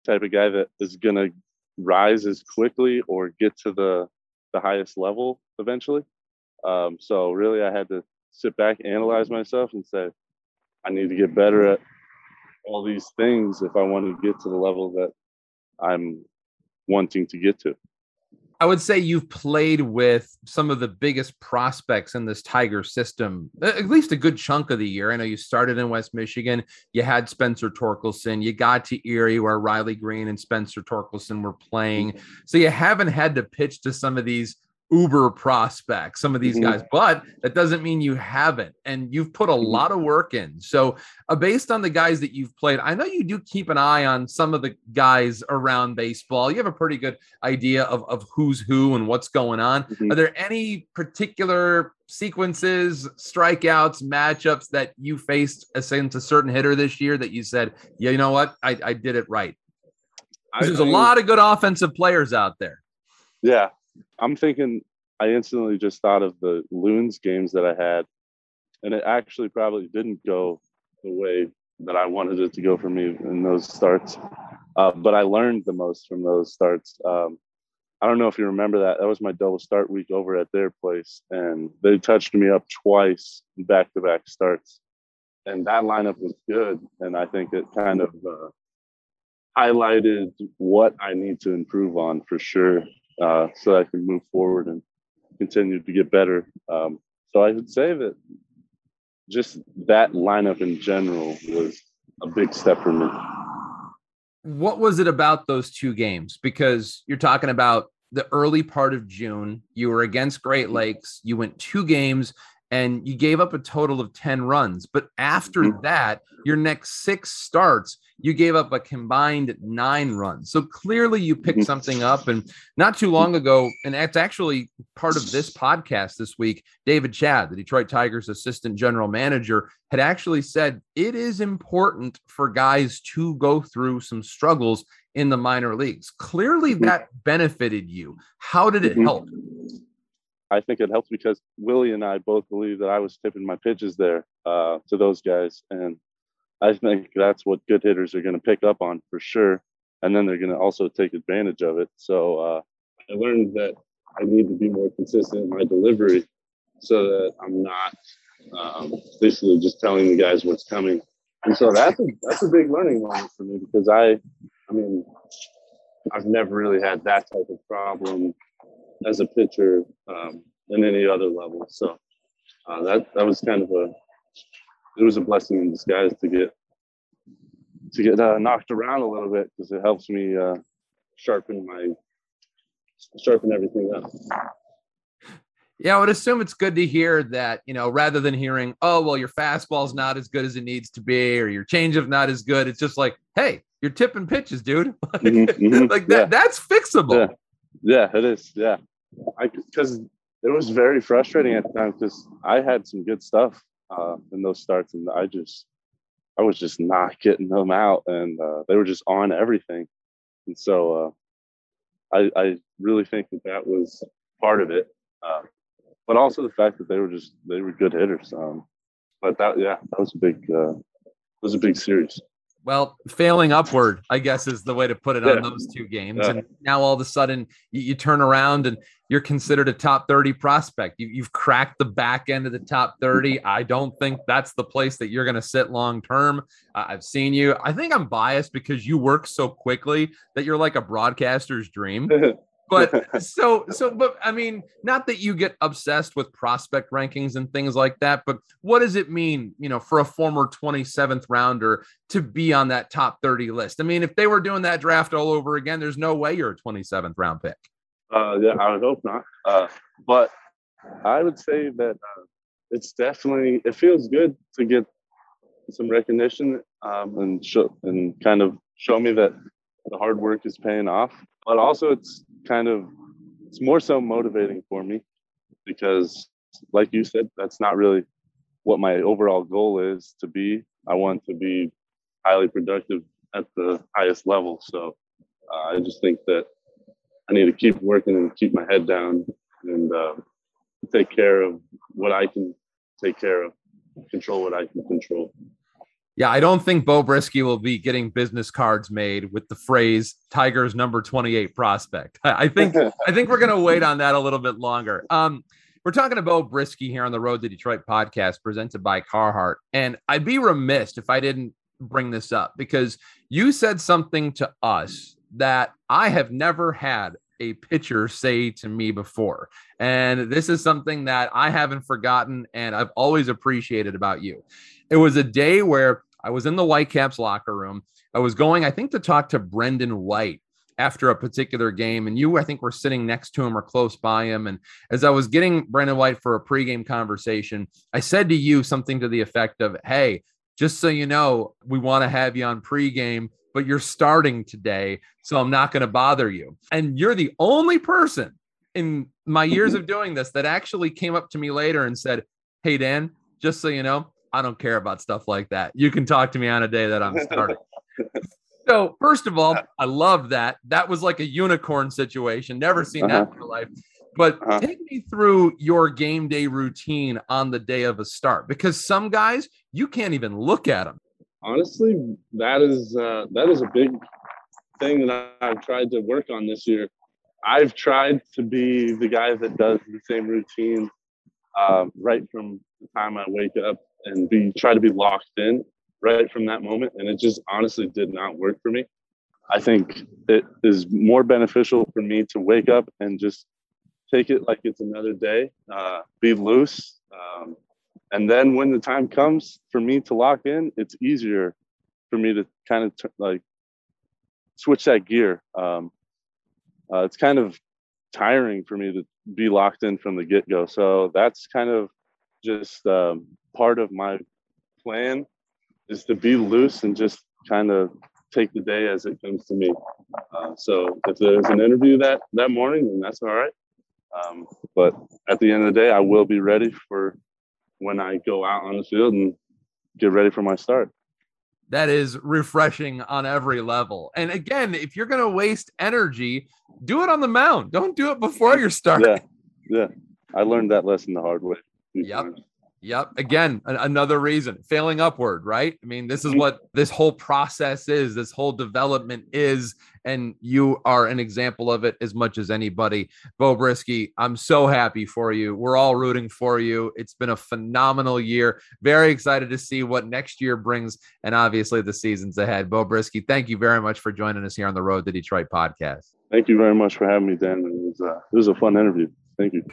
type of guy that is going to rise as quickly or get to the the highest level eventually. Um, so really, I had to sit back, analyze myself, and say, I need to get better at all these things if I want to get to the level that I'm wanting to get to. I would say you've played with some of the biggest prospects in this Tiger system, at least a good chunk of the year. I know you started in West Michigan. You had Spencer Torkelson. You got to Erie where Riley Greene and Spencer Torkelson were playing. Mm-hmm. So you haven't had to pitch to some of these uber prospects, some of these mm-hmm. guys, but that doesn't mean you haven't. And you've put a mm-hmm. lot of work in. So, uh, based on the guys that you've played, I know you do keep an eye on some of the guys around baseball. You have a pretty good idea of, of who's who and what's going on. Mm-hmm. Are there any particular sequences, strikeouts, matchups that you faced against a certain hitter this year that you said, yeah, you know what? I, I did it right? There's a lot of good offensive players out there. Yeah, I'm thinking I instantly just thought of the Loons games that I had, and it actually probably didn't go the way that I wanted it to go for me in those starts. Uh, but I learned the most from those starts. Um, I don't know if you remember that. That was my double start week over at their place, and they touched me up twice back to back starts. And that lineup was good. And I think it kind of uh, highlighted what I need to improve on for sure uh, so I can move forward and continue to get better. Um, so I would say that just that lineup in general was a big step for me. What was it about those two games? Because you're talking about the early part of June, you were against Great Lakes, you went two games and you gave up a total of 10 runs. But after mm-hmm. that, your next six starts, you gave up a combined nine runs. So clearly you picked mm-hmm. something up. And not too long ago, and that's actually part of this podcast this week, David Chadd, the Detroit Tigers assistant general manager, had actually said it is important for guys to go through some struggles in the minor leagues. Clearly mm-hmm. that benefited you. How did it help? I think it helps because Willie and I both believe that I was tipping my pitches there uh, to those guys, and I think that's what good hitters are going to pick up on for sure, and then they're going to also take advantage of it. So uh, I learned that I need to be more consistent in my delivery, so that I'm not um, basically just telling the guys what's coming. And so that's a that's a big learning moment for me because I, I mean, I've never really had that type of problem as a pitcher um, in any other level. So uh, that that was kind of a it was a blessing in disguise to get to get uh, knocked around a little bit because it helps me uh, sharpen my sharpen everything up. Yeah, I would assume it's good to hear that, you know, rather than hearing, oh, well, your fastball's not as good as it needs to be, or your changeup not as good. It's just like, hey, you're tipping pitches, dude. like, *laughs* mm-hmm, mm-hmm. like that, yeah. that's fixable. Yeah. yeah, it is. Yeah. I because it was very frustrating at the time because I had some good stuff uh, in those starts, and I just I was just not getting them out, and uh, they were just on everything, and so uh, I I really think that that was part of it, uh, but also the fact that they were just they were good hitters. Um, but that yeah, that was a big uh, was a big series well, failing upward, I guess, is the way to put it yeah. on those two games. Yeah. And now all of a sudden you, you, turn around and you're considered a top 30 prospect. You, have cracked the back end of the top 30. I don't think that's the place that you're going to sit long term. Uh, I've seen you. I think I'm biased because you work so quickly that you're like a broadcaster's dream. *laughs* but *laughs* so so but i mean not that you get obsessed with prospect rankings and things like that but what does it mean you know for a former 27th rounder to be on that top 30 list? I mean if they were doing that draft all over again there's no way you're a 27th round pick. Uh yeah i would hope not. Uh but i would say that uh, it's definitely it feels good to get some recognition um, and show and kind of show me that the hard work is paying off. But also it's kind of it's more so motivating for me because like you said that's not really what my overall goal is to be. I want to be highly productive at the highest level. So uh, i just think that i need to keep working and keep my head down and uh, take care of what i can take care of control what i can control yeah, I don't think Beau Brieske will be getting business cards made with the phrase Tigers number 28 prospect. I think I think we're gonna wait on that a little bit longer. Um, we're talking to Beau Brieske here on the Road to Detroit podcast presented by Carhartt. And I'd be remiss if I didn't bring this up because you said something to us that I have never had a pitcher say to me before. And this is something that I haven't forgotten and I've always appreciated about you. It was a day where I was in the Whitecaps locker room. I was going, I think, to talk to Brendan White after a particular game. And you, I think, were sitting next to him or close by him. And as I was getting Brendan White for a pregame conversation, I said to you something to the effect of, Hey, just so you know, we want to have you on pregame, but you're starting today. So I'm not going to bother you. And you're the only person in my years *laughs* of doing this that actually came up to me later and said, Hey, Dan, just so you know, I don't care about stuff like that. You can talk to me on a day that I'm starting. *laughs* so, first of all, I love that. That was like a unicorn situation. Never seen uh-huh. that in my life. But uh-huh. take me through your game day routine on the day of a start because some guys you can't even look at them. Honestly, that is uh, that is a big thing that I've tried to work on this year. I've tried to be the guy that does the same routine uh, right from the time I wake up and be try to be locked in right from that moment. And it just honestly did not work for me. I think it is more beneficial for me to wake up and just take it like it's another day, uh, be loose. Um, and then when the time comes for me to lock in, it's easier for me to kind of t- like switch that gear. Um, uh, it's kind of tiring for me to be locked in from the get go. So that's kind of just um, part of my plan is to be loose and just kind of take the day as it comes to me. Uh, so if there's an interview that that morning, then that's all right. Um, but at the end of the day, I will be ready for when I go out on the field and get ready for my start. That is refreshing on every level. And again, if you're going to waste energy, do it on the mound. Don't do it before you're starting. Yeah, yeah. I learned that lesson the hard way. Yep. Yep. Again, a- another reason failing upward, right? I mean, this is what this whole process is, this whole development is. And you are an example of it as much as anybody. Beau Brieske, I'm so happy for you. We're all rooting for you. It's been a phenomenal year. Very excited to see what next year brings and obviously the seasons ahead. Beau Brieske, thank you very much for joining us here on the Road to Detroit podcast. Thank you very much for having me, Dan. It was, uh, it was a fun interview. Thank you.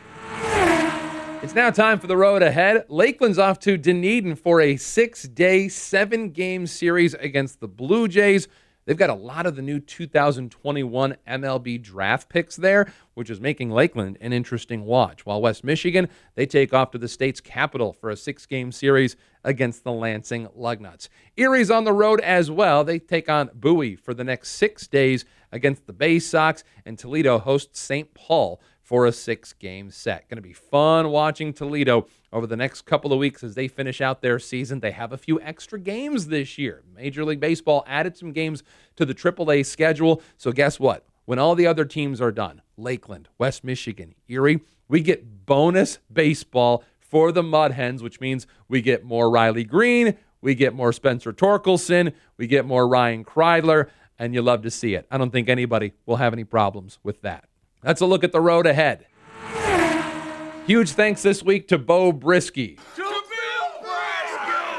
It's now time for the road ahead. Lakeland's off to Dunedin for a six day, seven game series against the Blue Jays. They've got a lot of the new 2021 MLB draft picks there, which is making Lakeland an interesting watch. While West Michigan, they take off to the state's capital for a six game series against the Lansing Lugnuts. Erie's on the road as well. They take on Bowie for the next six days against the Bay Sox, and Toledo hosts St. Paul for a six game set. Going to be fun watching Toledo over the next couple of weeks as they finish out their season. They have a few extra games this year. Major League Baseball added some games to the AAA schedule. So, guess what? When all the other teams are done, Lakeland, West Michigan, Erie, we get bonus baseball for the Mud Hens, which means we get more Riley Greene, we get more Spencer Torkelson, we get more Ryan Kreidler, and you love to see it. I don't think anybody will have any problems with that. That's a look at the road ahead. Huge thanks this week to Beau Brieske. To Beau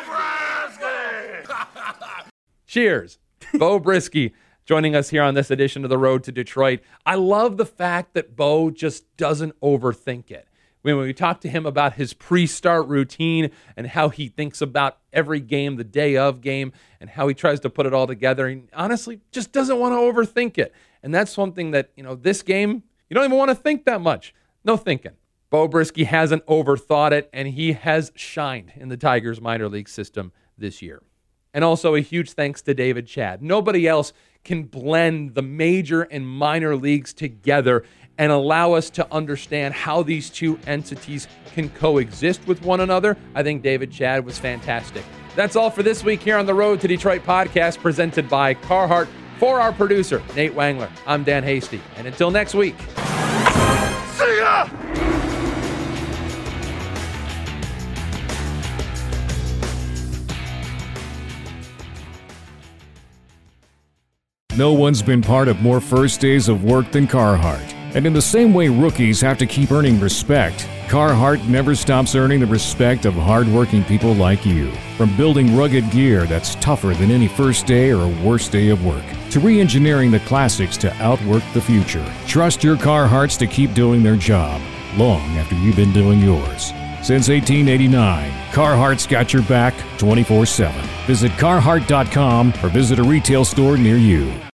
Brieske. *laughs* Cheers. Beau Brieske joining us here on this edition of The Road to Detroit. I love the fact that Beau just doesn't overthink it. When we talk to him about his pre start routine and how he thinks about every game, the day of game, and how he tries to put it all together, he honestly just doesn't want to overthink it. And that's something that, you know, this game, you don't even want to think that much. No thinking. Beau Brieske hasn't overthought it, and he has shined in the Tigers minor league system this year. And also a huge thanks to David Chadd. Nobody else can blend the major and minor leagues together and allow us to understand how these two entities can coexist with one another. I think David Chadd was fantastic. That's all for this week here on the Road to Detroit podcast presented by Carhartt. For our producer, Nate Wangler, I'm Dan Hasty. And until next week. See ya! No one's been part of more first days of work than Carhartt. And in the same way rookies have to keep earning respect, Carhartt never stops earning the respect of hardworking people like you. From building rugged gear that's tougher than any first day or worst day of work, to re engineering the classics to outwork the future. Trust your Carhartts to keep doing their job long after you've been doing yours. Since 1889, Carhartt's got your back 24 7. Visit carhartt.com or visit a retail store near you.